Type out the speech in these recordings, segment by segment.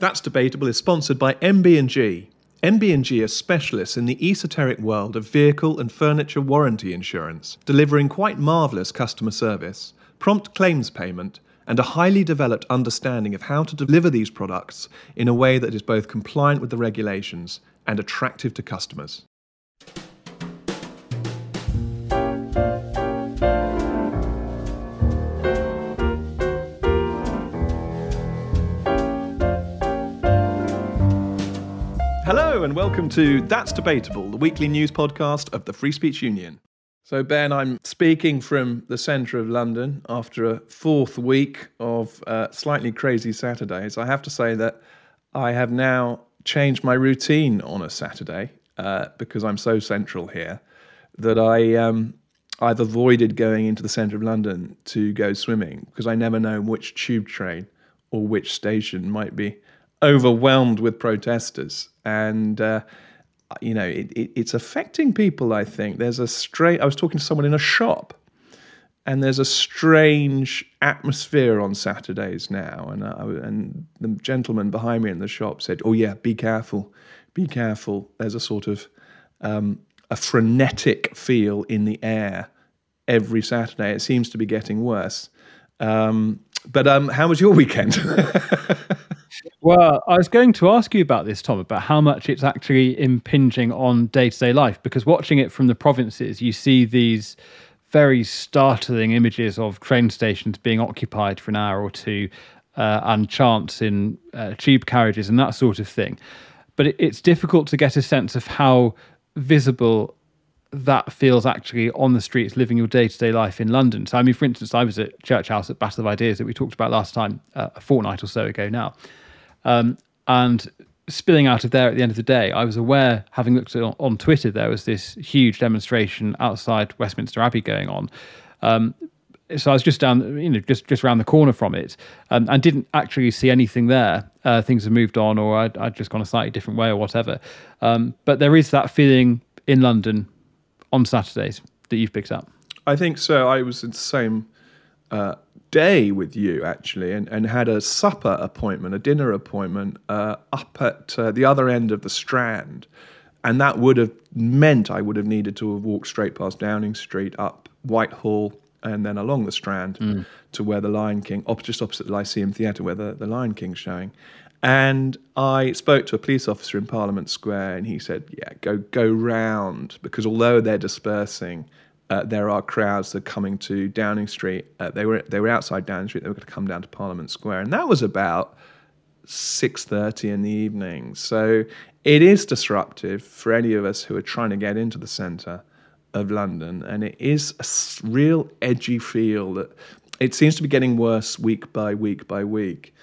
That's Debatable is sponsored by MB&G. MB&G are specialists in the esoteric world of vehicle and furniture warranty insurance, delivering quite marvellous customer service, prompt claims payment, and a highly developed understanding of how to deliver these products in a way that is both compliant with the regulations and attractive to customers. And welcome to That's Debatable, the weekly news podcast of the Free Speech Union. So, Ben, I'm speaking from the centre of London after a fourth week of uh, slightly crazy Saturdays. I have to say that I have now changed my routine on a Saturday uh, because I'm so central here that I um, I've avoided going into the centre of London to go swimming because I never know which tube train or which station might be overwhelmed with protesters, and uh, you know it, it, it's affecting people. I think there's a straight. I was talking to someone in a shop, and there's a strange atmosphere on Saturdays now. And I, and the gentleman behind me in the shop said, "Oh yeah, be careful, be careful." There's a sort of um, a frenetic feel in the air every Saturday. It seems to be getting worse. Um, but um, how was your weekend? Well, I was going to ask you about this, Tom, about how much it's actually impinging on day to day life. Because watching it from the provinces, you see these very startling images of train stations being occupied for an hour or two uh, and chants in uh, tube carriages and that sort of thing. But it, it's difficult to get a sense of how visible that feels actually on the streets living your day-to-day life in london so i mean for instance i was at church house at battle of ideas that we talked about last time uh, a fortnight or so ago now um, and spilling out of there at the end of the day, I was aware, having looked at, on Twitter, there was this huge demonstration outside Westminster Abbey going on. Um, so I was just down, you know, just just around the corner from it, um, and didn't actually see anything there. Uh, things have moved on, or I'd, I'd, just gone a slightly different way, or whatever. Um, but there is that feeling in London on Saturdays that you've picked up. I think so. I was in the same uh, day with you actually and, and had a supper appointment, a dinner appointment uh, up at uh, the other end of the Strand. And that would have meant I would have needed to have walked straight past Downing Street, up Whitehall, and then along the Strand mm. to where the Lion King, op- just opposite the Lyceum Theatre, where the, the Lion King's showing. And I spoke to a police officer in Parliament Square, and he said, "Yeah, go go round because although they're dispersing, uh, there are crowds that are coming to Downing Street. Uh, they were they were outside Downing Street. They were going to come down to Parliament Square, and that was about six thirty in the evening. So it is disruptive for any of us who are trying to get into the centre of London, and it is a real edgy feel that it seems to be getting worse week by week by week.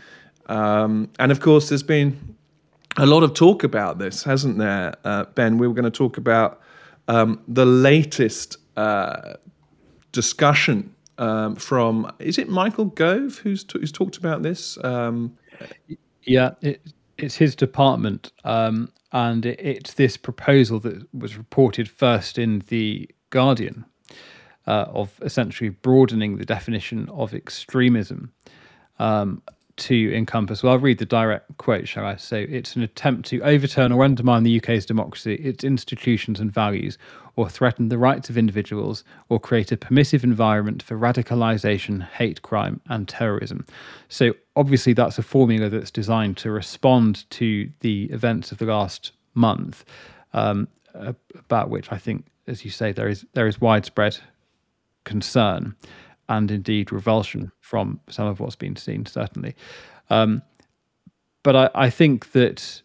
Um, and of course, there's been a lot of talk about this, hasn't there, uh, Ben? We were going to talk about um, the latest uh, discussion um, from is it Michael Gove who's t- who's talked about this? Um, yeah, it, it's his department, um, and it, it's this proposal that was reported first in the Guardian uh, of essentially broadening the definition of extremism. Um, to encompass. Well, I'll read the direct quote, shall I? So it's an attempt to overturn or undermine the UK's democracy, its institutions and values, or threaten the rights of individuals, or create a permissive environment for radicalisation, hate crime, and terrorism. So obviously, that's a formula that's designed to respond to the events of the last month, um, about which I think, as you say, there is there is widespread concern and indeed revulsion from some of what's been seen, certainly. Um, but I, I, think that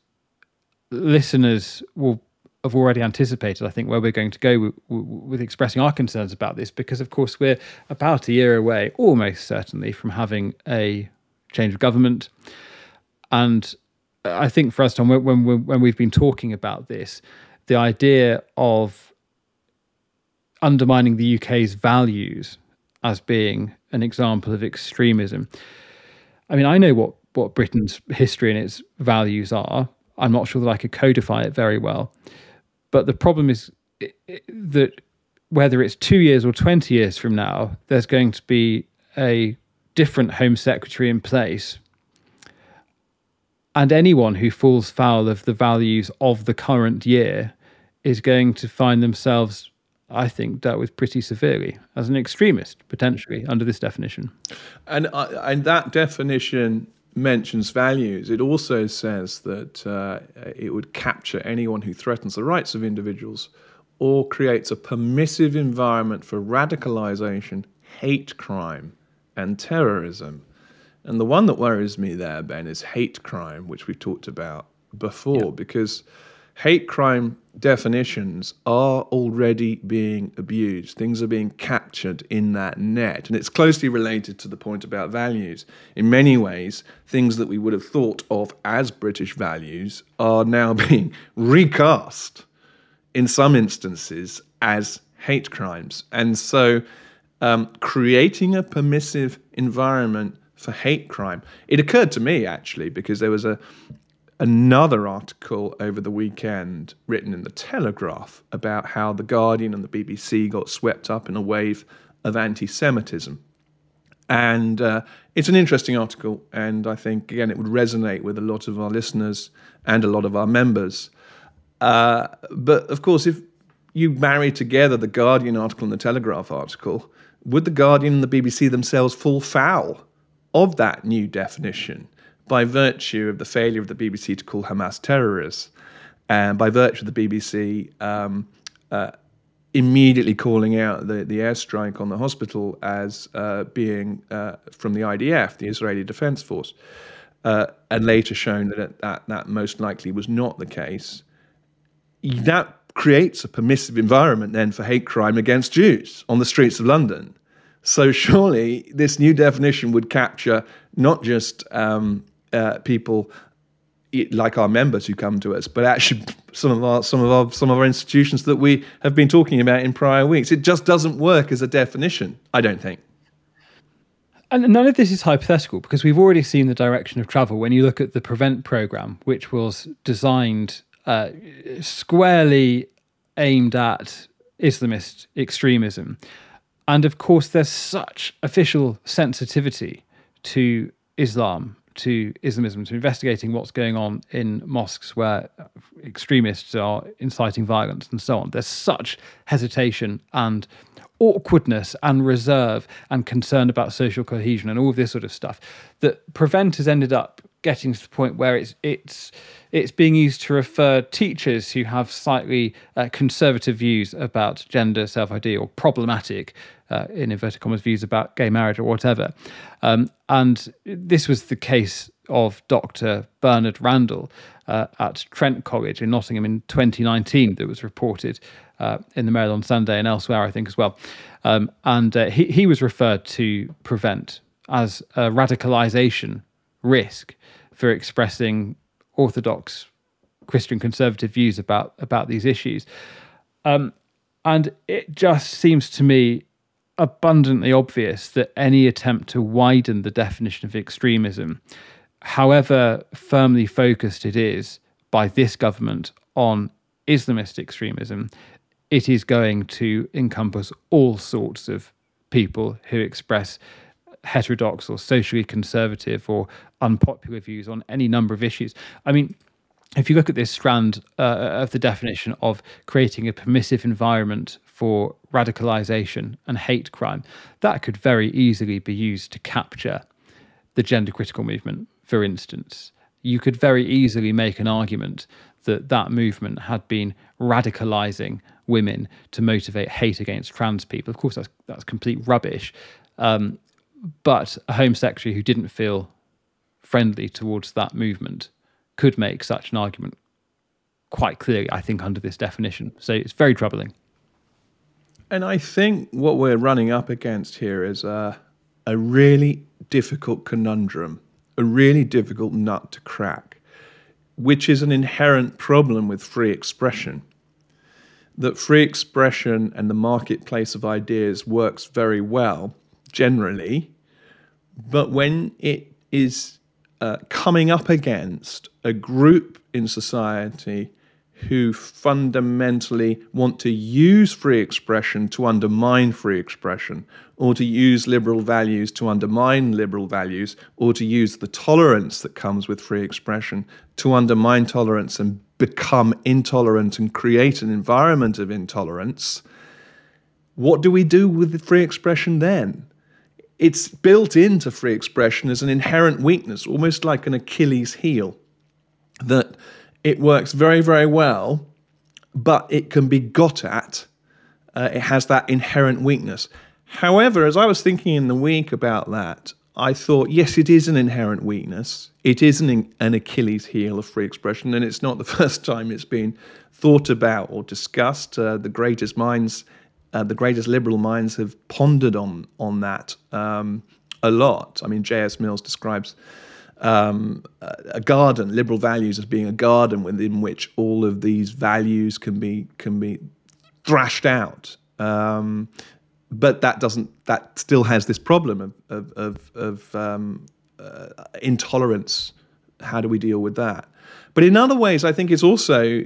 listeners will have already anticipated, I think, where we're going to go with, with, expressing our concerns about this, because of course we're about a year away, almost certainly, from having a change of government. And I think for us, Tom, when, when, when we've been talking about this, the idea of undermining the UK's values as being an example of extremism. I mean, I know what, what Britain's history and its values are. I'm not sure that I could codify it very well. But the problem is that whether it's two years or 20 years from now, there's going to be a different Home Secretary in place. and anyone who falls foul of the values of the current year is going to find themselves, I think, dealt with pretty severely as an extremist, potentially, under this definition. And, uh, and that definition mentions values. It also says that uh, it would capture anyone who threatens the rights of individuals or creates a permissive environment for radicalization, hate crime, and terrorism. And the one that worries me there, Ben, is hate crime, which we've talked about before, yeah. because hate crime definitions are already being abused. Things are being captured in that net. And it's closely related to the point about values. In many ways, things that we would have thought of as British values are now being recast in some instances as hate crimes. And so, um, creating a permissive environment for hate crime. It occurred to me actually because there was a another article over the weekend written in the Telegraph about how the Guardian and the BBC got swept up in a wave of anti-Semitism. And uh, it's an interesting article, and I think again it would resonate with a lot of our listeners and a lot of our members. Uh, but of course, if you marry together the Guardian article and the Telegraph article, would the Guardian and the BBC themselves fall foul of that new definition by virtue of the failure of the BBC to call Hamas terrorists, and by virtue of the BBC um, uh, immediately calling out the, the airstrike on the hospital as uh, being uh, from the IDF, the Israeli Defense Force, uh, and later shown that, that that most likely was not the case. That creates a permissive environment then for hate crime against Jews on the streets of London. So surely this new definition would capture not just um, uh, people like our members who come to us, but actually some of our some of our some of our institutions that we have been talking about in prior weeks. It just doesn't work as a definition. I don't think. And none of this is hypothetical because we've already seen the direction of travel when you look at the Prevent program, which was designed uh, squarely aimed at Islamist extremism. And of course, there's such official sensitivity to Islam, to Islamism, to investigating what's going on in mosques where extremists are inciting violence and so on. There's such hesitation and awkwardness and reserve and concern about social cohesion and all of this sort of stuff that Prevent has ended up getting to the point where it's it's it's being used to refer teachers who have slightly uh, conservative views about gender self ID or problematic, uh, in inverted commas, views about gay marriage or whatever. Um, and this was the case of Dr. Bernard Randall uh, at Trent College in Nottingham in 2019 that was reported uh, in the Mail on Sunday and elsewhere, I think, as well. Um, and uh, he, he was referred to prevent as a radicalization risk for expressing orthodox Christian conservative views about about these issues. Um, and it just seems to me abundantly obvious that any attempt to widen the definition of extremism, however firmly focused it is by this government on Islamist extremism, it is going to encompass all sorts of people who express heterodox or socially conservative or unpopular views on any number of issues. I mean, if you look at this strand uh, of the definition of creating a permissive environment for radicalization and hate crime, that could very easily be used to capture the gender critical movement, for instance. You could very easily make an argument that that movement had been radicalizing women to motivate hate against trans people. Of course, that's that's complete rubbish. Um, but a Home Secretary who didn't feel friendly towards that movement could make such an argument quite clearly, I think, under this definition. So it's very troubling. And I think what we're running up against here is a, a really difficult conundrum, a really difficult nut to crack, which is an inherent problem with free expression. That free expression and the marketplace of ideas works very well generally, but when it is uh, coming up against a group in society who fundamentally want to use free expression to undermine free expression, or to use liberal values to undermine liberal values, or to use the tolerance that comes with free expression to undermine tolerance and become intolerant and create an environment of intolerance. What do we do with free expression then? It's built into free expression as an inherent weakness, almost like an Achilles heel, that it works very, very well, but it can be got at. Uh, it has that inherent weakness. However, as I was thinking in the week about that, I thought, yes, it is an inherent weakness. It is an, an Achilles heel of free expression, and it's not the first time it's been thought about or discussed. Uh, the greatest minds, uh, the greatest liberal minds, have pondered on on that um, a lot. I mean, J.S. Mills describes um, a garden, liberal values as being a garden within which all of these values can be can be thrashed out. Um, but that doesn't. That still has this problem of of of, of um, uh, intolerance. How do we deal with that? But in other ways, I think it's also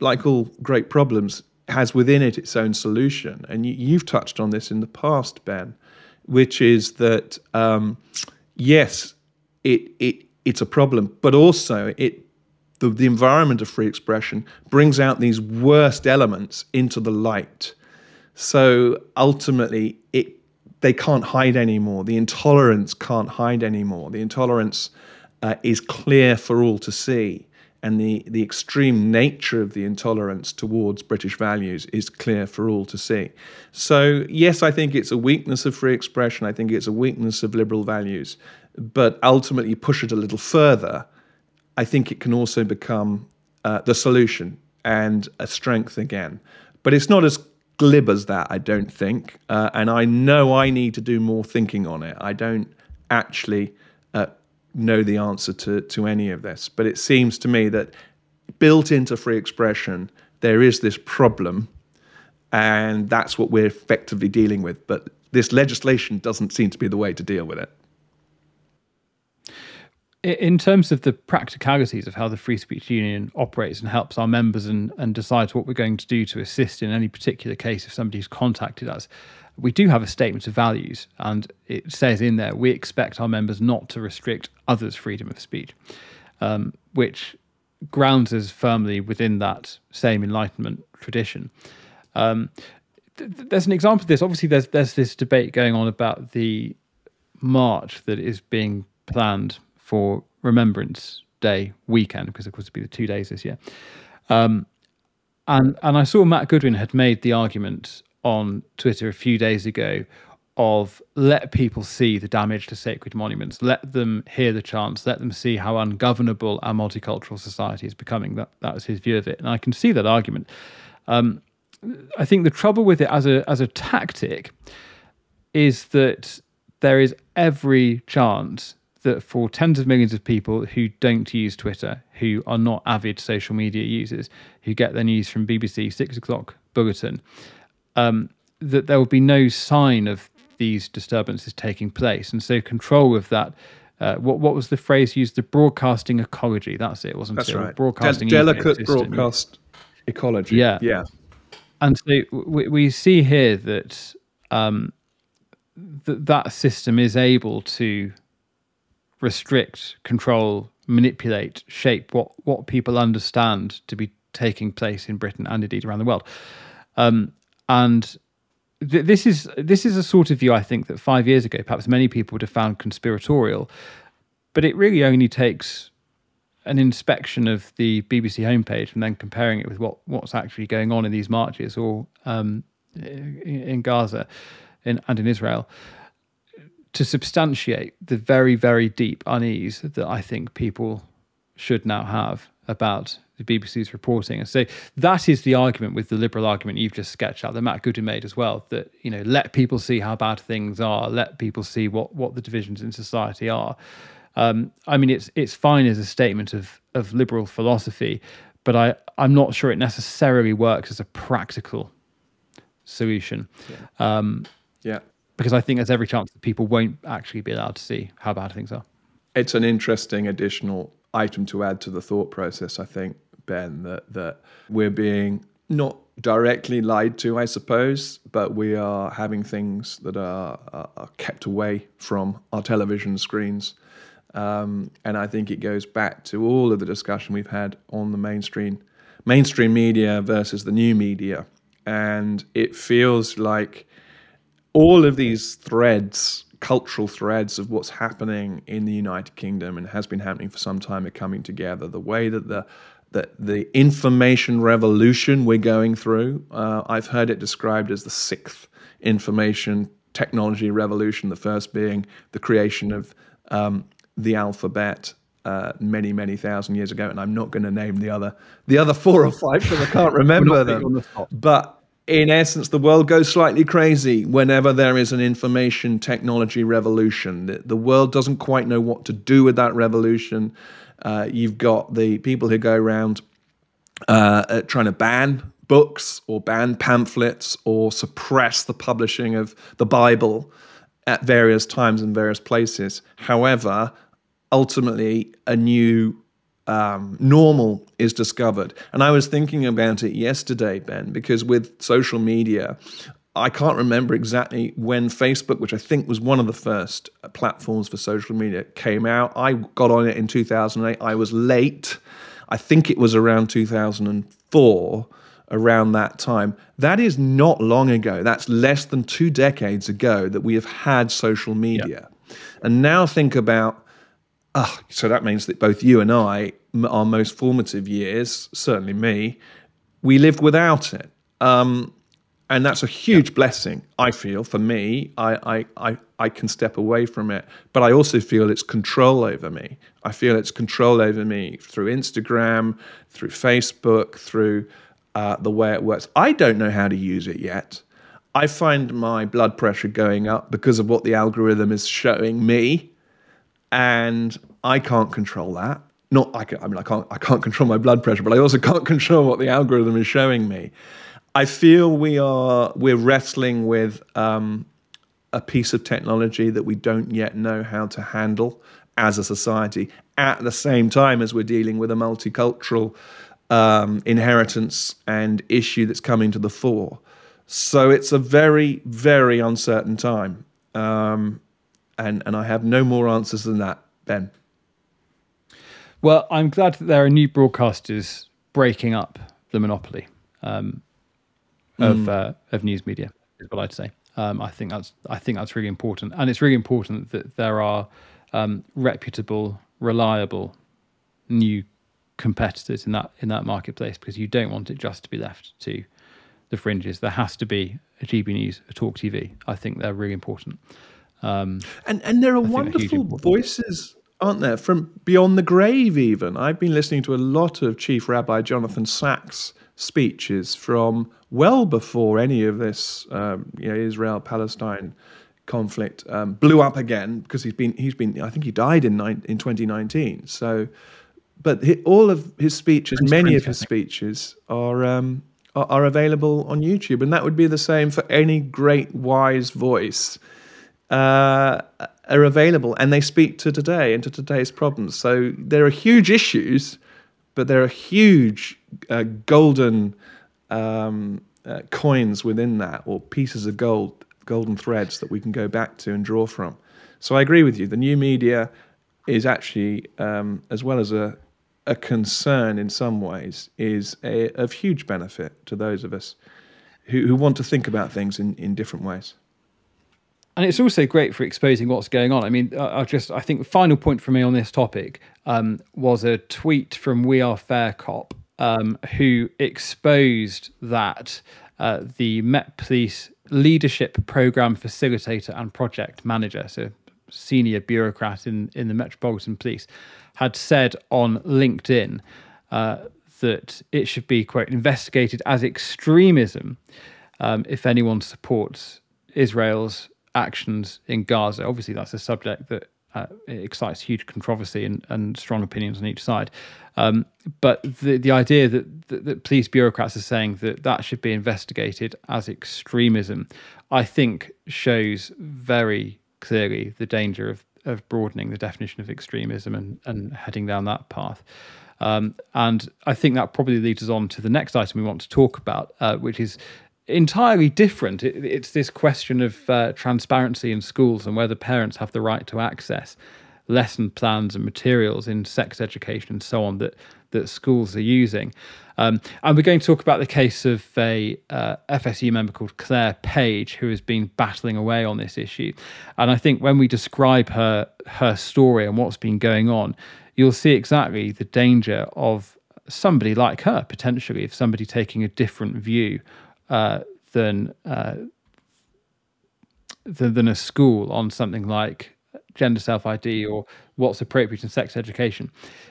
like all great problems has within it its own solution. And you, have touched on this in the past, Ben, which is that um, yes, it it it's a problem, but also it the, the environment of free expression brings out these worst elements into the light. So ultimately, it they can't hide anymore. The intolerance can't hide anymore. The intolerance uh, is clear for all to see, and the the extreme nature of the intolerance towards British values is clear for all to see. So yes, I think it's a weakness of free expression. I think it's a weakness of liberal values but ultimately push it a little further, I think it can also become uh, the solution and a strength again. But it's not as glib as that, I don't think. Uh, and I know I need to do more thinking on it. I don't actually uh, know the answer to, to any of this. But it seems to me that built into free expression, there is this problem. And that's what we're effectively dealing with. But this legislation doesn't seem to be the way to deal with it in terms of the practicalities of how the Free Speech Union operates and helps our members and, and decides what we're going to do to assist in any particular case if somebody's contacted us, we do have a statement of values, and it says in there we expect our members not to restrict others' freedom of speech, um, which grounds us firmly within that same Enlightenment tradition. Um, th- there's an example of this. Obviously, there's there's this debate going on about the march that is being planned for Remembrance Day weekend, because of course it'll be the two days this year. Um, and and I saw Matt Goodwin had made the argument on Twitter a few days ago of let people see the damage to sacred monuments, let them hear the chants, let them see how ungovernable our multicultural society is becoming. That that was his view of it, and I can see that argument. Um, I think the trouble with it as a as a tactic is that there is every chance that for tens of millions of people who don't use Twitter, who are not avid social media users, who get their news from BBC six o'clock bulletin, um, that there will be no sign of these disturbances taking place, and so control of that. Uh, what what was the phrase used? The broadcasting ecology. That's it, wasn't That's it? right. Broadcasting De- delicate broadcast ecology. Yeah, yeah. And so we, we see here that um, that that system is able to restrict, control, manipulate, shape what what people understand to be taking place in Britain and indeed around the world. Um, and th- this is this is a sort of view I think that five years ago perhaps many people would have found conspiratorial, but it really only takes an inspection of the BBC homepage and then comparing it with what what's actually going on in these marches or um, in, in Gaza in, and in Israel to substantiate the very, very deep unease that I think people should now have about the BBC's reporting. And so that is the argument with the liberal argument you've just sketched out that Matt Goodwin made as well, that, you know, let people see how bad things are, let people see what, what the divisions in society are. Um, I mean, it's it's fine as a statement of of liberal philosophy, but I, I'm not sure it necessarily works as a practical solution. Yeah. Um, yeah because I think there's every chance that people won't actually be allowed to see how bad things are. It's an interesting additional item to add to the thought process, I think, Ben, that that we're being not directly lied to, I suppose, but we are having things that are, are kept away from our television screens. Um, and I think it goes back to all of the discussion we've had on the mainstream mainstream media versus the new media. And it feels like all of these threads, cultural threads of what's happening in the United Kingdom and has been happening for some time are coming together. The way that the that the information revolution we're going through, uh, I've heard it described as the sixth information technology revolution, the first being the creation of um, the alphabet uh, many, many thousand years ago. And I'm not going to name the other the other four or five because I can't remember them. The but in essence, the world goes slightly crazy whenever there is an information technology revolution. The, the world doesn't quite know what to do with that revolution. Uh, you've got the people who go around uh, trying to ban books or ban pamphlets or suppress the publishing of the Bible at various times and various places. However, ultimately, a new um, normal is discovered. And I was thinking about it yesterday, Ben, because with social media, I can't remember exactly when Facebook, which I think was one of the first platforms for social media, came out. I got on it in 2008. I was late. I think it was around 2004, around that time. That is not long ago. That's less than two decades ago that we have had social media. And now think about, uh, so that means that both you and I, our most formative years, certainly me, we lived without it. Um, and that's a huge yeah. blessing i feel for me. I, I i i can step away from it but i also feel it's control over me. I feel it's control over me through instagram through facebook through uh, the way it works. I don't know how to use it yet. I find my blood pressure going up because of what the algorithm is showing me and i can't control that not I, can, I mean i can't i can't control my blood pressure but i also can't control what the algorithm is showing me I feel we are we're wrestling with um, a piece of technology that we don't yet know how to handle as a society. At the same time as we're dealing with a multicultural um, inheritance and issue that's coming to the fore, so it's a very very uncertain time, um, and and I have no more answers than that, Ben. Well, I'm glad that there are new broadcasters breaking up the monopoly. Um, of mm. uh, of news media is what I'd say. Um, I think that's I think that's really important, and it's really important that there are um, reputable, reliable, new competitors in that in that marketplace because you don't want it just to be left to the fringes. There has to be a GB News, a Talk TV. I think they're really important. Um, and and there are wonderful voices, aren't there, from beyond the grave? Even I've been listening to a lot of Chief Rabbi Jonathan Sacks speeches from well before any of this, um, you know, Israel Palestine conflict um, blew up again because he's been he's been I think he died in in 2019. So, but he, all of his speeches, many of his speeches are, um, are, are available on YouTube, and that would be the same for any great wise voice. Uh, are available and they speak to today and to today's problems. So there are huge issues, but there are huge uh, golden um, uh, coins within that or pieces of gold, golden threads that we can go back to and draw from. So I agree with you. The new media is actually, um, as well as a, a concern in some ways, is a, of huge benefit to those of us who, who want to think about things in, in different ways. And it's also great for exposing what's going on. I mean, I just I think the final point for me on this topic um, was a tweet from We Are Fair Cop, um, who exposed that uh, the Met Police leadership program facilitator and project manager, so senior bureaucrat in, in the Metropolitan Police, had said on LinkedIn uh, that it should be, quote, investigated as extremism um, if anyone supports Israel's actions in Gaza. Obviously, that's a subject that uh, excites huge controversy and, and strong opinions on each side. Um, but the the idea that, that, that police bureaucrats are saying that that should be investigated as extremism, I think shows very clearly the danger of of broadening the definition of extremism and, and heading down that path. Um, and I think that probably leads us on to the next item we want to talk about, uh, which is entirely different. It, it's this question of uh, transparency in schools and whether parents have the right to access lesson plans and materials in sex education and so on that that schools are using. Um, and we're going to talk about the case of a uh, FSU member called Clare Page, who has been battling away on this issue. And I think when we describe her her story and what's been going on, you'll see exactly the danger of somebody like her potentially, if somebody taking a different view uh, than, uh, than than a school on something like gender self ID or what's appropriate in sex education.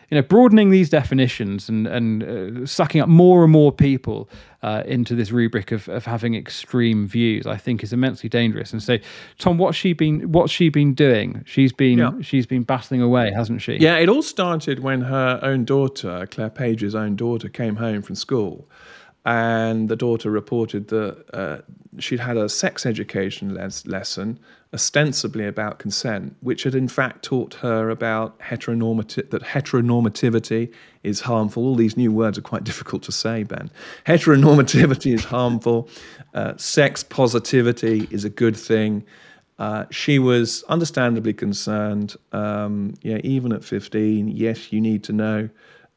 You know, broadening these definitions and and uh, sucking up more and more people uh, into this rubric of, of having extreme views, I think, is immensely dangerous. And so, Tom, what's she been what's she been doing? She's been yeah. she's been battling away, hasn't she? Yeah, it all started when her own daughter, Clare Page's own daughter, came home from school and the daughter reported that uh, she'd had a sex education les- lesson ostensibly about consent, which had in fact taught her about heteronormative that heteronormativity is harmful. All these new words are quite difficult to say, Ben. Heteronormativity is harmful. Uh, sex positivity is a good thing. Uh, she was understandably concerned. Um, yeah, even at 15, yes, you need to know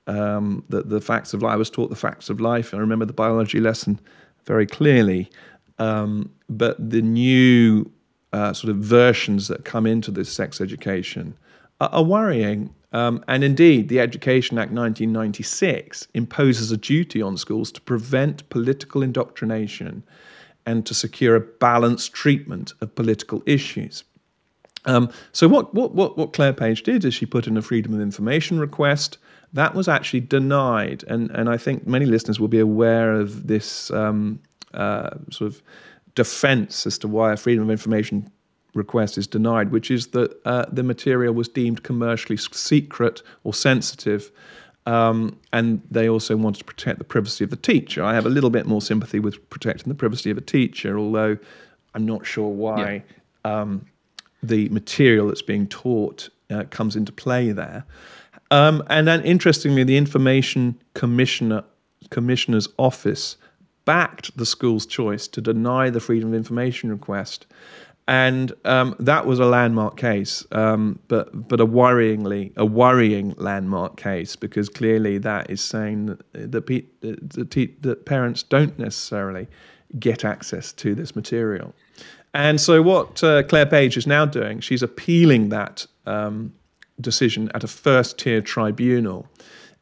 um, the, the facts of life. I was taught the facts of life. I remember the biology lesson very clearly. Um, but the new uh, sort of versions that come into this sex education are, are worrying. Um, and indeed, the Education Act 1996 imposes a duty on schools to prevent political indoctrination and to secure a balanced treatment of political issues. Um, so, what, what, what, what Clare Page did is she put in a Freedom of Information request. That was actually denied. And, and I think many listeners will be aware of this um, uh, sort of defense as to why a freedom of information request is denied, which is that uh, the material was deemed commercially secret or sensitive. Um, and they also wanted to protect the privacy of the teacher. I have a little bit more sympathy with protecting the privacy of a teacher, although I'm not sure why yeah. um, the material that's being taught uh, comes into play there. Um, and then, interestingly, the Information Commissioner Commissioner's Office backed the school's choice to deny the Freedom of Information request. And um, that was a landmark case, um, but but a worryingly a worrying landmark case because clearly that is saying that that, pe- that, that parents don't necessarily get access to this material. And so what uh, Clare Page is now doing, she's appealing that um, decision at a first tier tribunal.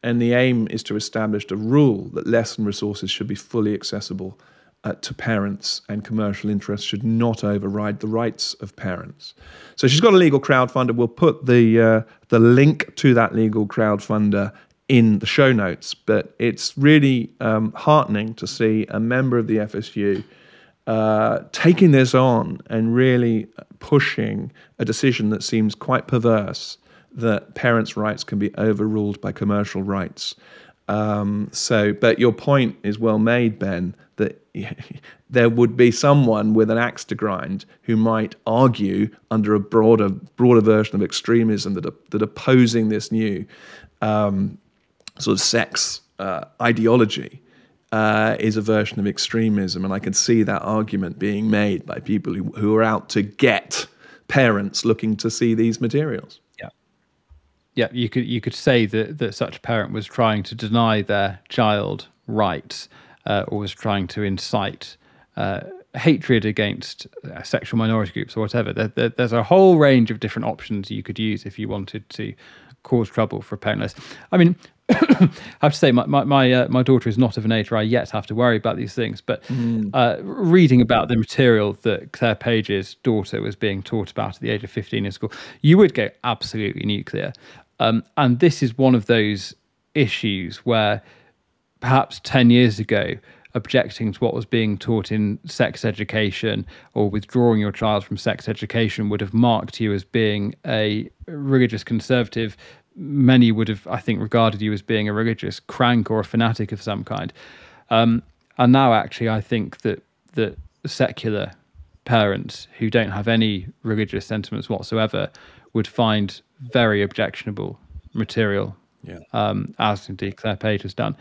And the aim is to establish a rule that lesson resources should be fully accessible uh, to parents and commercial interests should not override the rights of parents. So she's got a legal crowdfunder. We'll put the uh, the link to that legal crowdfunder in the show notes. But it's really um, heartening to see a member of the FSU uh, taking this on and really pushing a decision that seems quite perverse that parents' rights can be overruled by commercial rights. Um, so, but your point is well made, Ben, that there would be someone with an axe to grind who might argue under a broader, broader version of extremism that that opposing this new um, sort of sex uh, ideology. Uh, is a version of extremism, and I can see that argument being made by people who, who are out to get parents looking to see these materials yeah, you could you could say that that such a parent was trying to deny their child rights uh, or was trying to incite uh, hatred against uh, sexual minority groups or whatever. There, there, there's a whole range of different options you could use if you wanted to cause trouble for a. I mean, I have to say, my my my, uh, my, daughter is not of an age where I yet have to worry about these things. But mm. uh, reading about the material that Clare Page's daughter was being taught about at the age of fifteen in school, you would go absolutely nuclear. Um, and this is one of those issues where perhaps 10 years ago, objecting to what was being taught in sex education or withdrawing your child from sex education would have marked you as being a religious conservative. Many would have, I think, regarded you as being a religious crank or a fanatic of some kind. Um, and now, actually, I think that that secular parents who don't have any religious sentiments whatsoever would find very objectionable material yeah. um, as indeed Clare Page has done.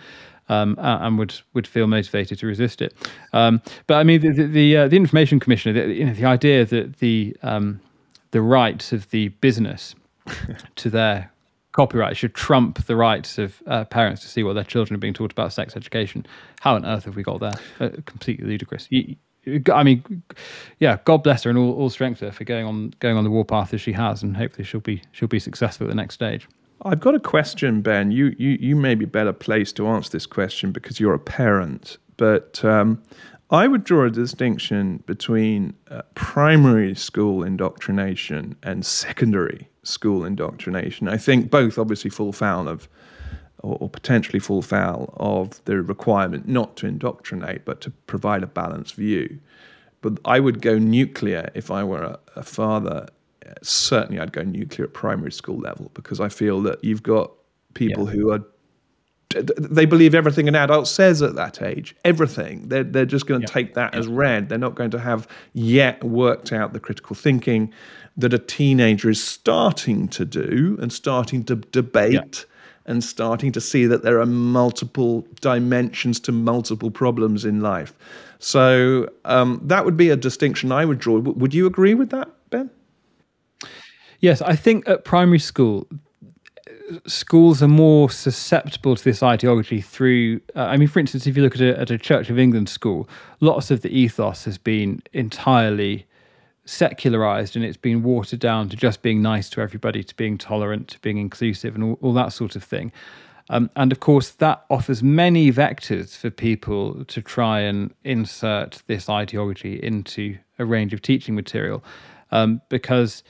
Um, and would would feel motivated to resist it. Um, but I mean, the the, the, uh, the information commissioner, the, you know, the idea that the um, the rights of the business to their copyright should trump the rights of uh, parents to see what their children are being taught about sex education. How on earth have we got there? Uh, completely ludicrous. You, I mean, yeah, God bless her and all, all strength to her for going on going on the warpath as she has, and hopefully she'll be she'll be successful at the next stage. I've got a question, Ben. You you you may be better placed to answer this question because you're a parent, but um, I would draw a distinction between uh, primary school indoctrination and secondary school indoctrination. I think both obviously fall foul of, or, or, potentially fall foul of the requirement not to indoctrinate, but to provide a balanced view. But I would go nuclear if I were a, a father. Certainly, I'd go nuclear at primary school level because I feel that you've got people yeah. who are they believe everything an adult says at that age. Everything. They're, they're just going to yeah. take that as read. They're not going to have yet worked out the critical thinking that a teenager is starting to do and starting to debate yeah. and starting to see that there are multiple dimensions to multiple problems in life. So um, that would be a distinction I would draw. would you agree with that, Ben? Yes, I think at primary school, schools are more susceptible to this ideology through uh, i mean for instance if you look at a, at a church of england school lots of the ethos has been entirely secularized and it's been watered down to just being nice to everybody to being tolerant to being inclusive and all, all that sort of thing um, and of course that offers many vectors for people to try and insert this ideology into a range of teaching material um, because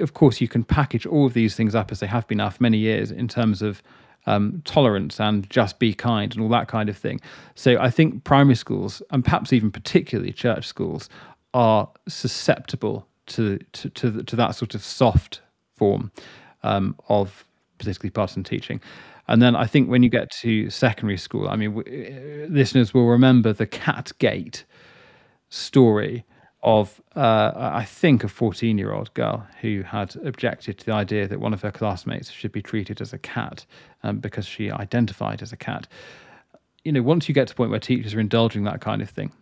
of course, you can package all of these things up as they have been now for many years in terms of um, tolerance and just be kind and all that kind of thing. So I think primary schools and perhaps even particularly church schools are susceptible to to to, to that sort of soft form um, of politically partisan teaching. And then I think when you get to secondary school, I mean, w- listeners will remember the Catgate story of, uh, I think, a 14 year old girl who had objected to the idea that one of her classmates should be treated as a cat um, because she identified as a cat. You know, once you get to the point where teachers are indulging that kind of thing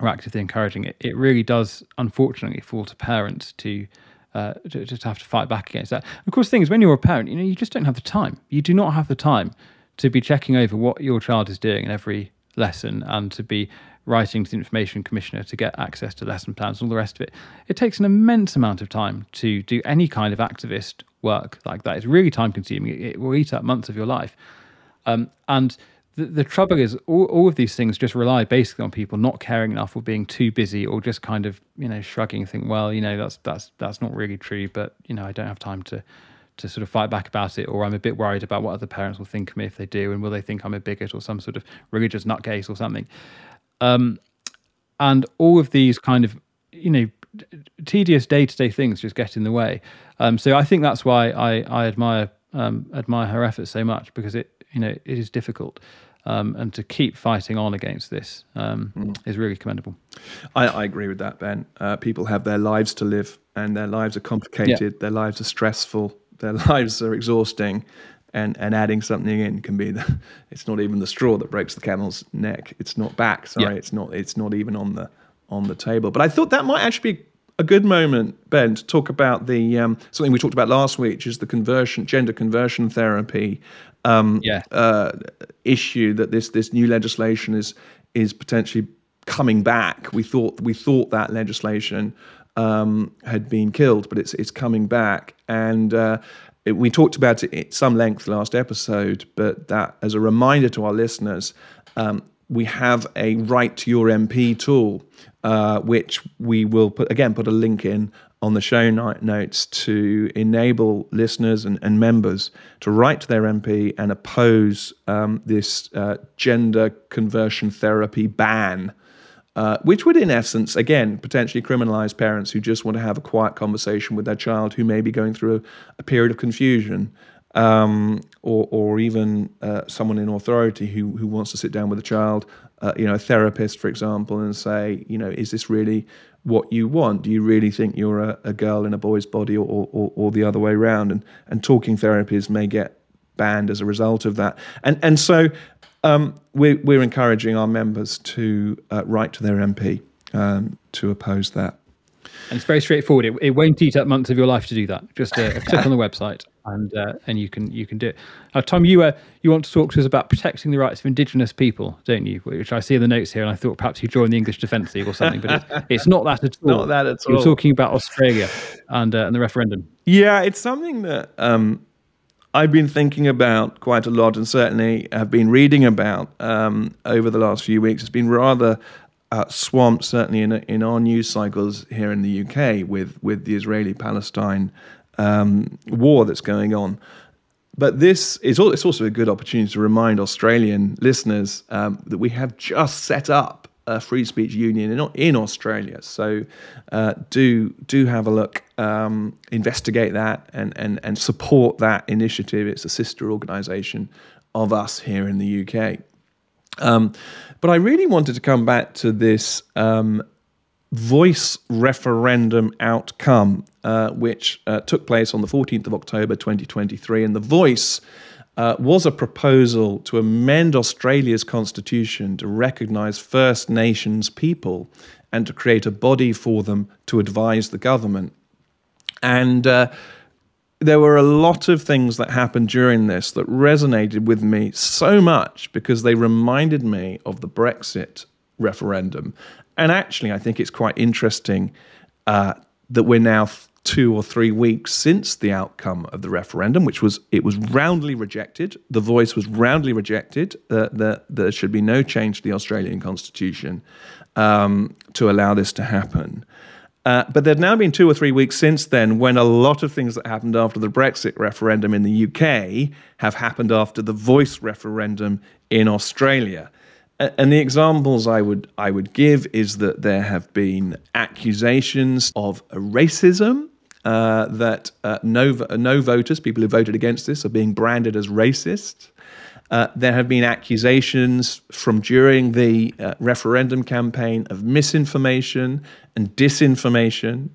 or actively encouraging it, it really does, unfortunately, fall to parents to. Uh, to, to have to fight back against that. Of course, the thing is, when you're a parent, you know, you just don't have the time. You do not have the time to be checking over what your child is doing in every lesson and to be writing to the information commissioner to get access to lesson plans and all the rest of it. It takes an immense amount of time to do any kind of activist work like that. It's really time consuming. It, it will eat up months of your life. Um, and the, the trouble is, all, all of these things just rely basically on people not caring enough or being too busy or just kind of, you know, shrugging, and think, well, you know, that's that's that's not really true, but you know, I don't have time to to sort of fight back about it, or I'm a bit worried about what other parents will think of me if they do, and will they think I'm a bigot or some sort of religious nutcase or something. Um, and all of these kind of, you know, tedious day to day things just get in the way. Um, so I think that's why I, I admire um, admire her efforts so much because it you know it is difficult. Um, and to keep fighting on against this um, mm. is really commendable. I, I, agree with that, Ben. Uh, people have their lives to live, and their lives are complicated. Yeah. Their lives are stressful. Their lives are exhausting, and and adding something in can be the it's not even the straw that breaks the camel's neck it's not back sorry yeah. it's not it's not even on the on the table but i thought that might actually be a good moment ben to talk about the um, something we talked about last week which is the conversion gender conversion therapy um, yeah. uh, issue that this this new legislation is is potentially coming back we thought we thought that legislation um, had been killed, but it's it's coming back. And uh, we talked about it at some length last episode, but that as a reminder to our listeners, um, we have a Write to Your MP tool, uh, which we will put again put a link in on the show notes to enable listeners and, and members to write to their MP and oppose um, this uh, gender conversion therapy ban uh, which would, in essence, again, potentially criminalize parents who just want to have a quiet conversation with their child who may be going through a, a period of confusion, um, or, or even uh, someone in authority who, who wants to sit down with a child, uh, you know, a therapist, for example, and say, you know, is this really what you want? Do you really think you're a, a girl in a boy's body or, or, or the other way around? And, and talking therapies may get banned as a result of that. And and so um, we're, we're encouraging our members to uh, write to their MP um, to oppose that. And it's very straightforward. It, it, won't eat up months of your life to do that. Just a, a click on the website, and uh, and you can you can do it. Uh, Tom, you uh, you want to talk to us about protecting the rights of Indigenous people, don't you? Which I see in the notes here, and I thought perhaps you joined the English Defence League or something, but it's, it's not that at all. Not that at all. You're talking about Australia and uh, and the referendum. Yeah, it's something that um, I've been thinking about quite a lot, and certainly have been reading about um, over the last few weeks. It's been rather uh, swamped, certainly in in our news cycles here in the UK, with with the Israeli-Palestine um, war that's going on. But this is it's also a good opportunity to remind Australian listeners um, that we have just set up a free speech union in, in Australia. So uh, do do have a look, um, investigate that, and, and and support that initiative. It's a sister organisation of us here in the UK. Um, but I really wanted to come back to this um, voice referendum outcome, uh, which uh, took place on the 14th of October 2023. And the voice uh, was a proposal to amend Australia's constitution to recognise First Nations people and to create a body for them to advise the government. And uh, there were a lot of things that happened during this that resonated with me so much because they reminded me of the Brexit referendum. And actually, I think it's quite interesting uh, that we're now two or three weeks since the outcome of the referendum, which was it was roundly rejected. The voice was roundly rejected that there should be no change to the Australian constitution um, to allow this to happen. Uh, but there have now been two or three weeks since then when a lot of things that happened after the Brexit referendum in the UK have happened after the voice referendum in Australia. And the examples I would I would give is that there have been accusations of racism uh, that uh, no no voters, people who voted against this, are being branded as racist. Uh, there have been accusations from during the uh, referendum campaign of misinformation and disinformation.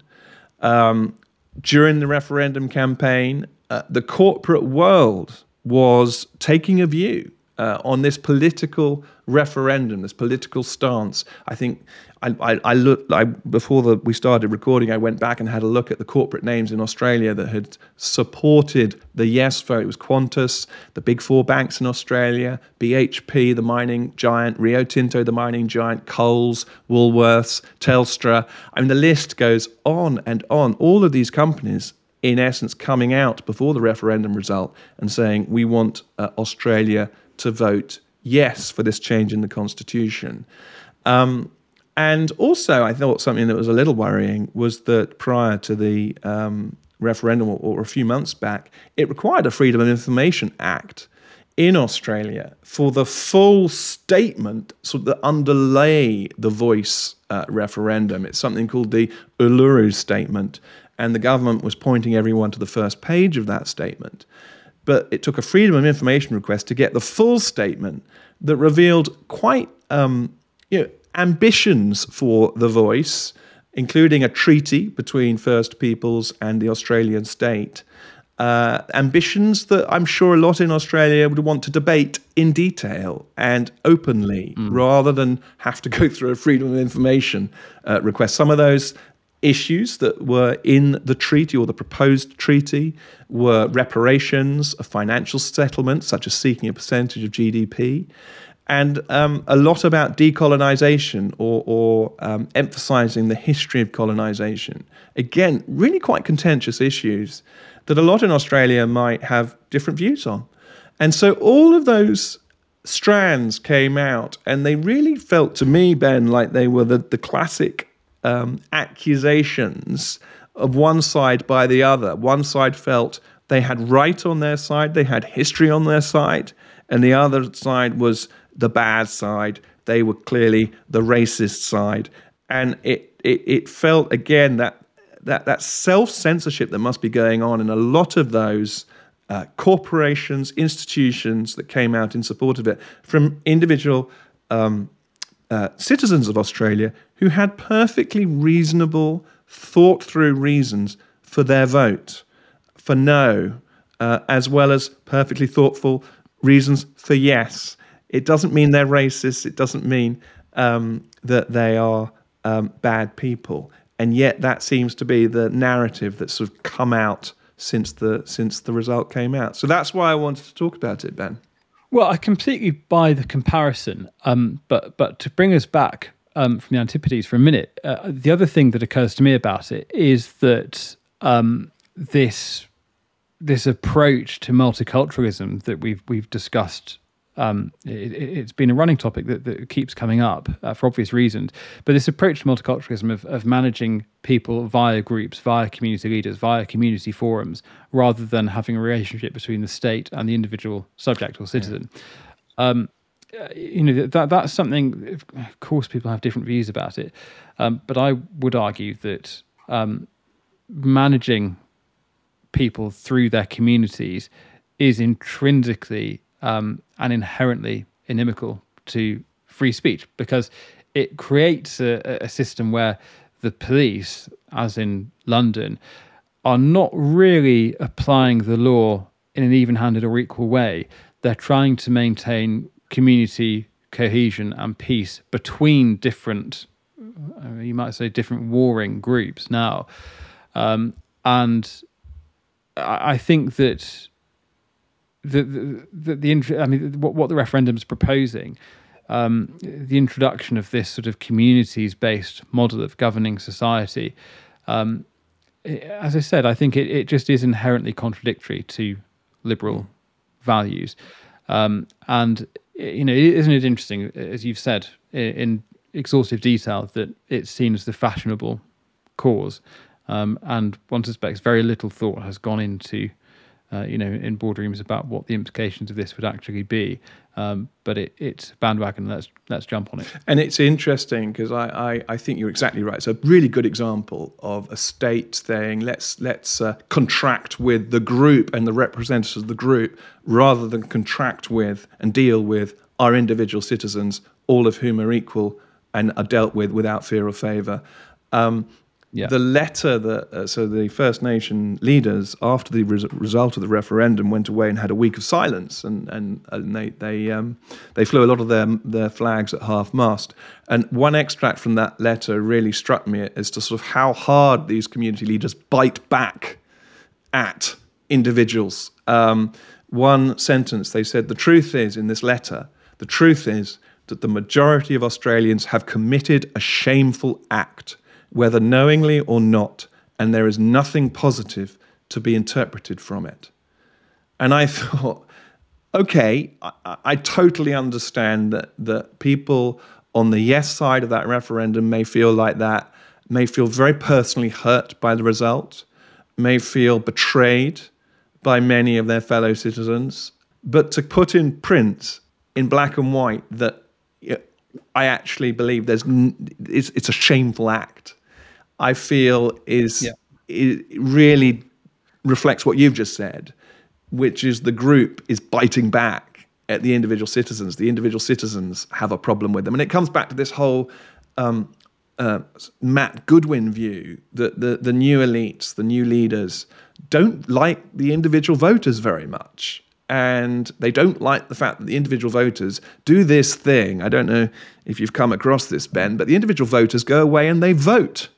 Um, during the referendum campaign, uh, the corporate world was taking a view uh, on this political referendum, this political stance. I think I, I, I looked I, before the, we started recording. I went back and had a look at the corporate names in Australia that had supported the yes vote. It was Qantas, the big four banks in Australia, BHP, the mining giant, Rio Tinto, the mining giant, Coles, Woolworths, Telstra. I mean, the list goes on and on. All of these companies in essence coming out before the referendum result and saying we want uh, Australia to vote yes for this change in the constitution. Um, and also, I thought something that was a little worrying was that prior to the um, referendum, or, or, a few months back, it required a Freedom of Information Act in Australia for the full statement sort of that underlay the voice uh, referendum. It's something called the Uluru Statement, and the government was pointing everyone to the first page of that statement but it took a Freedom of Information request to get the full statement that revealed quite um, you know, ambitions for The Voice, including a treaty between First Peoples and the Australian state. Uh, ambitions that I'm sure a lot in Australia would want to debate in detail and openly mm. rather than have to go through a freedom of information uh, request. Some of those issues that were in the treaty or the proposed treaty were reparations, a financial settlement, such as seeking a percentage of GDP, and um, a lot about decolonization or, or um, emphasizing the history of colonization. Again, really quite contentious issues that a lot in Australia might have different views on. And so all of those strands came out, and they really felt to me, Ben, like they were the, the classic um, accusations of one side by the other. One side felt they had right on their side, they had history on their side, and the other side was the bad side. They were clearly the racist side. And it, it, it felt again that that, that self censorship that must be going on in a lot of those uh, corporations, institutions that came out in support of it from individual um, uh, citizens of Australia who had perfectly reasonable, thought through reasons for their vote for no. uh, as well as perfectly thoughtful reasons for yes. It doesn't mean they're racist. It doesn't mean um, that they are um, bad people. And yet, that seems to be the narrative that's sort of come out since the since the result came out. So that's why I wanted to talk about it, Ben. Well, I completely buy the comparison, um, but but to bring us back um, from the Antipodes for a minute, uh, the other thing that occurs to me about it is that um, this this approach to multiculturalism that we've we've discussed um, it, has been a running topic that, that keeps coming up uh, for obvious reasons. But this approach to multiculturalism of, of managing people via groups, via community leaders, via community forums, rather than having a relationship between the state and the individual subject or citizen. Yeah. Um, uh, you know that that's something. Of course, people have different views about it, um, but I would argue that um, managing people through their communities is intrinsically um, and inherently inimical to free speech because it creates a, a system where the police, as in London, are not really applying the law in an even handed or equal way. They're trying to maintain community cohesion and peace between different, uh, you might say, different warring groups now. Um, and I think that the the the, the I mean what what the referendum is proposing, um, the introduction of this sort of communities based model of governing society. Um, as I said, I think it, it just is inherently contradictory to liberal values, um, and you know, isn't it interesting, as you've said in, in exhaustive detail, that it's seen as the fashionable cause, um, and one suspects very little thought has gone into uh, you know, in boardrooms about what the implications of this would actually be. Um, but it, it's bandwagon. Let's let's jump on it. And it's interesting because I, I, I think you're exactly right. It's a really good example of a state saying let's let's uh, contract with the group and the representatives of the group rather than contract with and deal with our individual citizens, all of whom are equal and are dealt with without fear or favour. Um, yeah. The letter that uh, so the First Nation leaders after the res- result of the referendum went away and had a week of silence, and and, and they they um, they flew a lot of their their flags at half mast. And one extract from that letter really struck me as to sort of how hard these community leaders bite back at individuals. Um, one sentence they said, "The truth is in this letter, the truth is that the majority of Australians have committed a shameful act." Whether knowingly or not, and there is nothing positive to be interpreted from it. And I thought, okay, I, I, totally understand that, that people on the yes side of that referendum may feel like that, may feel very personally hurt by the result, may feel betrayed by many of their fellow citizens. But to put in print, in black and white, that I actually believe there's it's, it's a shameful act I feel is yeah. it really reflects what you've just said, which is the group is biting back at the individual citizens. The individual citizens have a problem with them, and it comes back to this whole um, uh, Matt Goodwin view that the the new elites, the new leaders, don't like the individual voters very much. And they don't like the fact that the individual voters do this thing. I don't know if you've come across this, Ben, but the individual voters go away and they vote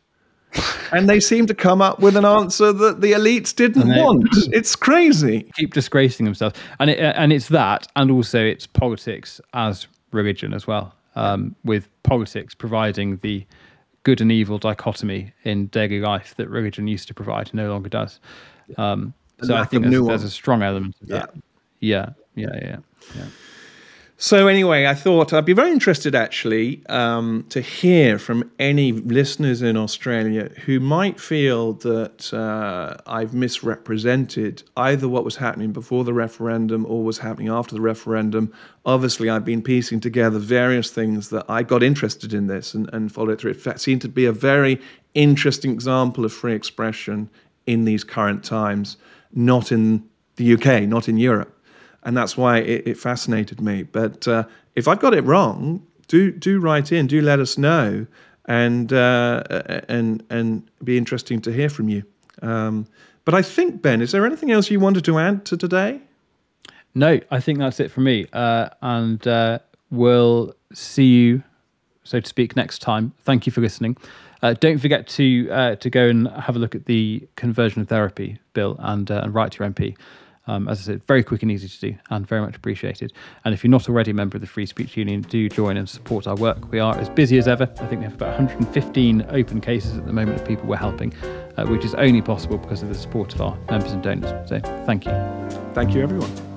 and they seem to come up with an answer that the elites didn't they, want. It's crazy. Keep disgracing themselves, and it, and it's that, and also it's politics as religion as well, um, with politics providing the good and evil dichotomy in daily life that religion used to provide, no longer does. Um, so I think there's, there's, a strong element of that. Yeah, yeah, yeah, yeah. yeah. So anyway, I thought I'd be very interested actually um, to hear from any listeners in Australia who might feel that uh, I've misrepresented either what was happening before the referendum or was happening after the referendum. Obviously, I've been piecing together various things that I got interested in this and, and followed through. It seemed to be a very interesting example of free expression in these current times, not in the UK, not in Europe and that's why it, it fascinated me. But uh, if I've got it wrong, do do write in, do let us know, and uh, and and be interesting to hear from you. Um, But I think, Ben, is there anything else you wanted to add to today? No, I think that's it for me. Uh, and uh, we'll see you, so to speak, next time. Thank you for listening. Uh, don't forget to uh, to go and have a look at the conversion therapy bill and, uh, and write to your MP. Um, as I said, very quick and easy to do and very much appreciated. And if you're not already a member of the Free Speech Union, do join and support our work. We are as busy as ever. I think we have about 115 open cases at the moment of people we're helping, uh, which is only possible because of the support of our members and donors. So thank you. Thank you, everyone.